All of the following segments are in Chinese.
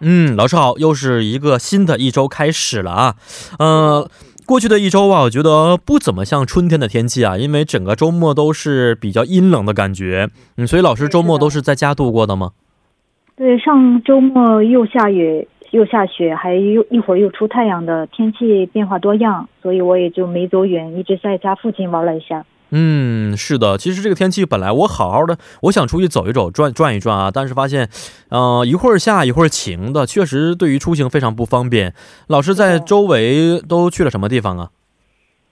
嗯，老师好，又是一个新的一周开始了啊。呃，过去的一周啊，我觉得不怎么像春天的天气啊，因为整个周末都是比较阴冷的感觉。嗯，所以老师周末都是在家度过的吗？对，上周末又下雨又下雪，还又一会儿又出太阳的天气变化多样，所以我也就没走远，一直在家附近玩了一下。嗯，是的，其实这个天气本来我好好的，我想出去走一走，转转一转啊，但是发现，呃，一会儿下一会儿晴的，确实对于出行非常不方便。老师在周围都去了什么地方啊？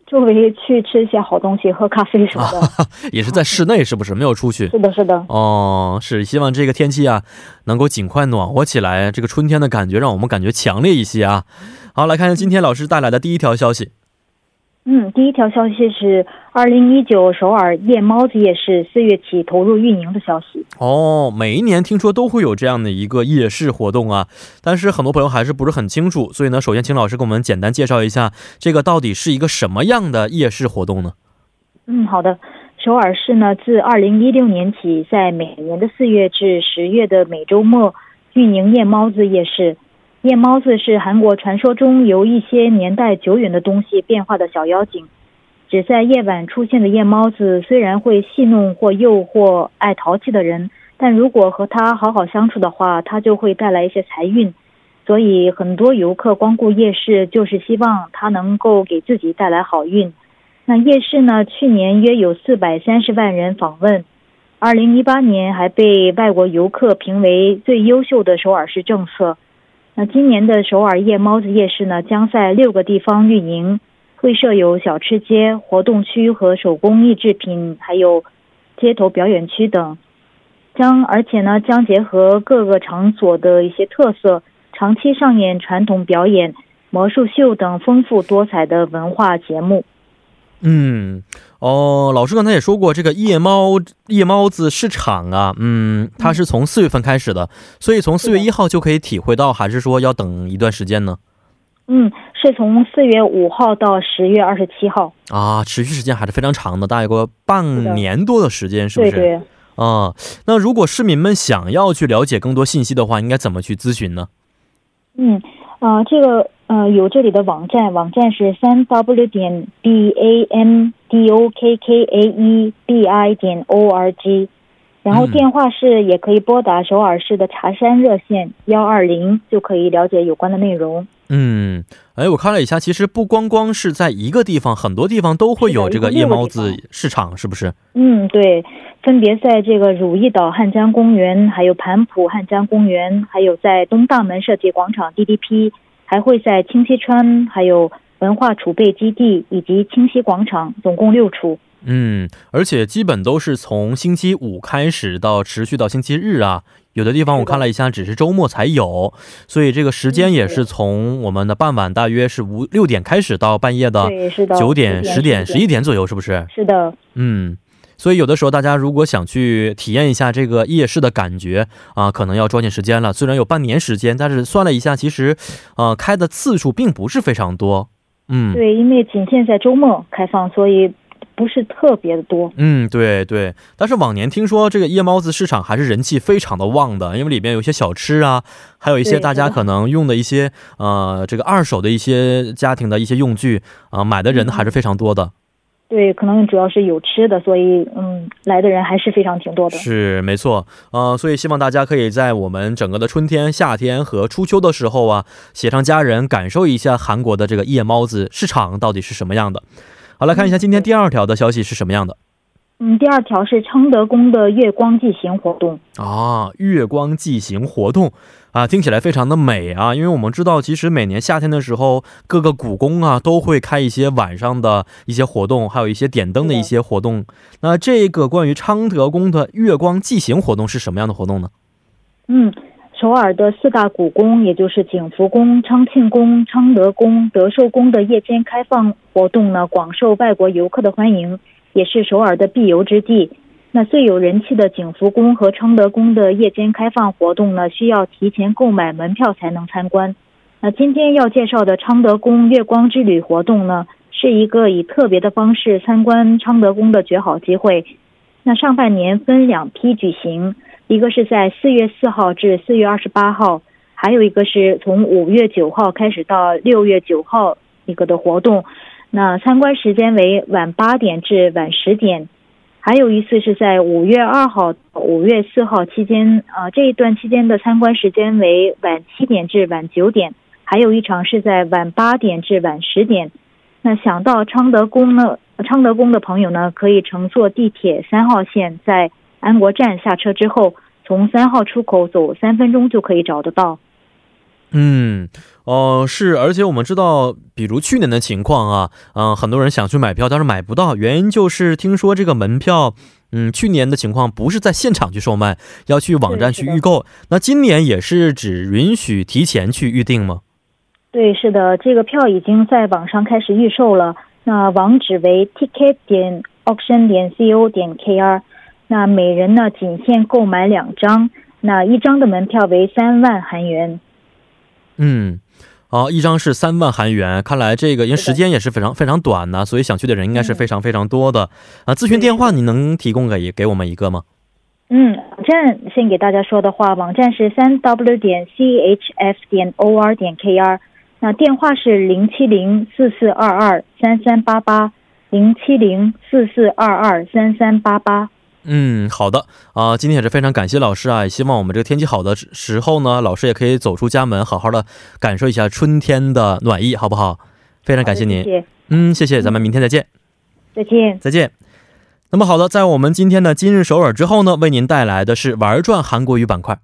周围去吃一些好东西，喝咖啡什么的，也是在室内，是不是没有出去？是的，是的。哦，是希望这个天气啊，能够尽快暖和起来，这个春天的感觉让我们感觉强烈一些啊。好，来看看今天老师带来的第一条消息。嗯，第一条消息是二零一九首尔夜猫子夜市四月起投入运营的消息。哦，每一年听说都会有这样的一个夜市活动啊，但是很多朋友还是不是很清楚，所以呢，首先请老师给我们简单介绍一下，这个到底是一个什么样的夜市活动呢？嗯，好的，首尔市呢自二零一六年起，在每年的四月至十月的每周末运营夜猫子夜市。夜猫子是韩国传说中由一些年代久远的东西变化的小妖精。只在夜晚出现的夜猫子，虽然会戏弄或诱惑爱淘气的人，但如果和他好好相处的话，他就会带来一些财运。所以很多游客光顾夜市，就是希望它能够给自己带来好运。那夜市呢？去年约有四百三十万人访问，二零一八年还被外国游客评为最优秀的首尔市政策。那今年的首尔夜猫子夜市呢，将在六个地方运营，会设有小吃街、活动区和手工艺制品，还有街头表演区等。将而且呢，将结合各个场所的一些特色，长期上演传统表演、魔术秀等丰富多彩的文化节目。嗯。哦，老师刚才也说过，这个夜猫夜猫子市场啊，嗯，它是从四月份开始的，所以从四月一号就可以体会到，还是说要等一段时间呢？嗯，是从四月五号到十月二十七号啊，持续时间还是非常长的，大概个半年多的时间，是不是？对对。啊，那如果市民们想要去了解更多信息的话，应该怎么去咨询呢？嗯，啊，这个。呃，有这里的网站，网站是三 w 点 b a m d o k k a e b i 点 o r g，然后电话是也可以拨打首尔市的茶山热线幺二零，就可以了解有关的内容。嗯，哎，我看了一下，其实不光光是在一个地方，很多地方都会有这个夜猫子市场，是不是？嗯，对，分别在这个汝矣岛汉江公园，还有盘浦汉江公园，还有在东大门设计广场 D D P。还会在清溪川、还有文化储备基地以及清溪广场，总共六处。嗯，而且基本都是从星期五开始到持续到星期日啊。有的地方我看了一下，只是周末才有，所以这个时间也是从我们的傍晚大约是五六点开始到半夜的九点、十点、十一点左右，是不是？是的。嗯。所以有的时候，大家如果想去体验一下这个夜市的感觉啊，可能要抓紧时间了。虽然有半年时间，但是算了一下，其实，呃，开的次数并不是非常多。嗯，对，因为仅限在周末开放，所以不是特别的多。嗯，对对。但是往年听说这个夜猫子市场还是人气非常的旺的，因为里边有些小吃啊，还有一些大家可能用的一些呃这个二手的一些家庭的一些用具啊，买的人还是非常多的。对，可能主要是有吃的，所以嗯，来的人还是非常挺多的。是没错，呃，所以希望大家可以在我们整个的春天、夏天和初秋的时候啊，携上家人感受一下韩国的这个夜猫子市场到底是什么样的。好，来看一下今天第二条的消息是什么样的。嗯，第二条是昌德宫的月光祭行活动啊，月光祭行活动。啊，听起来非常的美啊！因为我们知道，其实每年夏天的时候，各个古宫啊都会开一些晚上的一些活动，还有一些点灯的一些活动。那这个关于昌德宫的月光祭行活动是什么样的活动呢？嗯，首首尔的四大古宫，也就是景福宫、昌庆宫、昌德宫、德寿宫的夜间开放活动呢，广受外国游客的欢迎，也是首尔的必游之地。那最有人气的景福宫和昌德宫的夜间开放活动呢，需要提前购买门票才能参观。那今天要介绍的昌德宫月光之旅活动呢，是一个以特别的方式参观昌德宫的绝好机会。那上半年分两批举行。一个是在四月四号至四月二十八号，还有一个是从五月九号开始到六月九号一个的活动。那参观时间为晚八点至晚十点，还有一次是在五月二号五月四号期间，呃这一段期间的参观时间为晚七点至晚九点，还有一场是在晚八点至晚十点。那想到昌德宫呢，昌德宫的朋友呢，可以乘坐地铁三号线在。安国站下车之后，从三号出口走三分钟就可以找得到。嗯，哦，是，而且我们知道，比如去年的情况啊，嗯，很多人想去买票，但是买不到，原因就是听说这个门票，嗯，去年的情况不是在现场去售卖，要去网站去预购。那今年也是只允许提前去预定吗？对，是的，这个票已经在网上开始预售了。那网址为 ticket 点 auction 点 co 点 kr。那每人呢，仅限购买两张，那一张的门票为三万韩元。嗯，哦，一张是三万韩元，看来这个因为时间也是非常非常短呢，所以想去的人应该是非常非常多的啊。咨询电话你能提供给给我们一个吗？嗯，网站先给大家说的话，网站是三 w 点 chf 点 or 点 kr，那电话是零七零四四二二三三八八零七零四四二二三三八八。嗯，好的啊，今天也是非常感谢老师啊，也希望我们这个天气好的时候呢，老师也可以走出家门，好好的感受一下春天的暖意，好不好？非常感谢您，谢谢，嗯，谢谢，咱们明天再见，再见，再见。那么好的，在我们今天的今日首尔之后呢，为您带来的是玩转韩国语板块。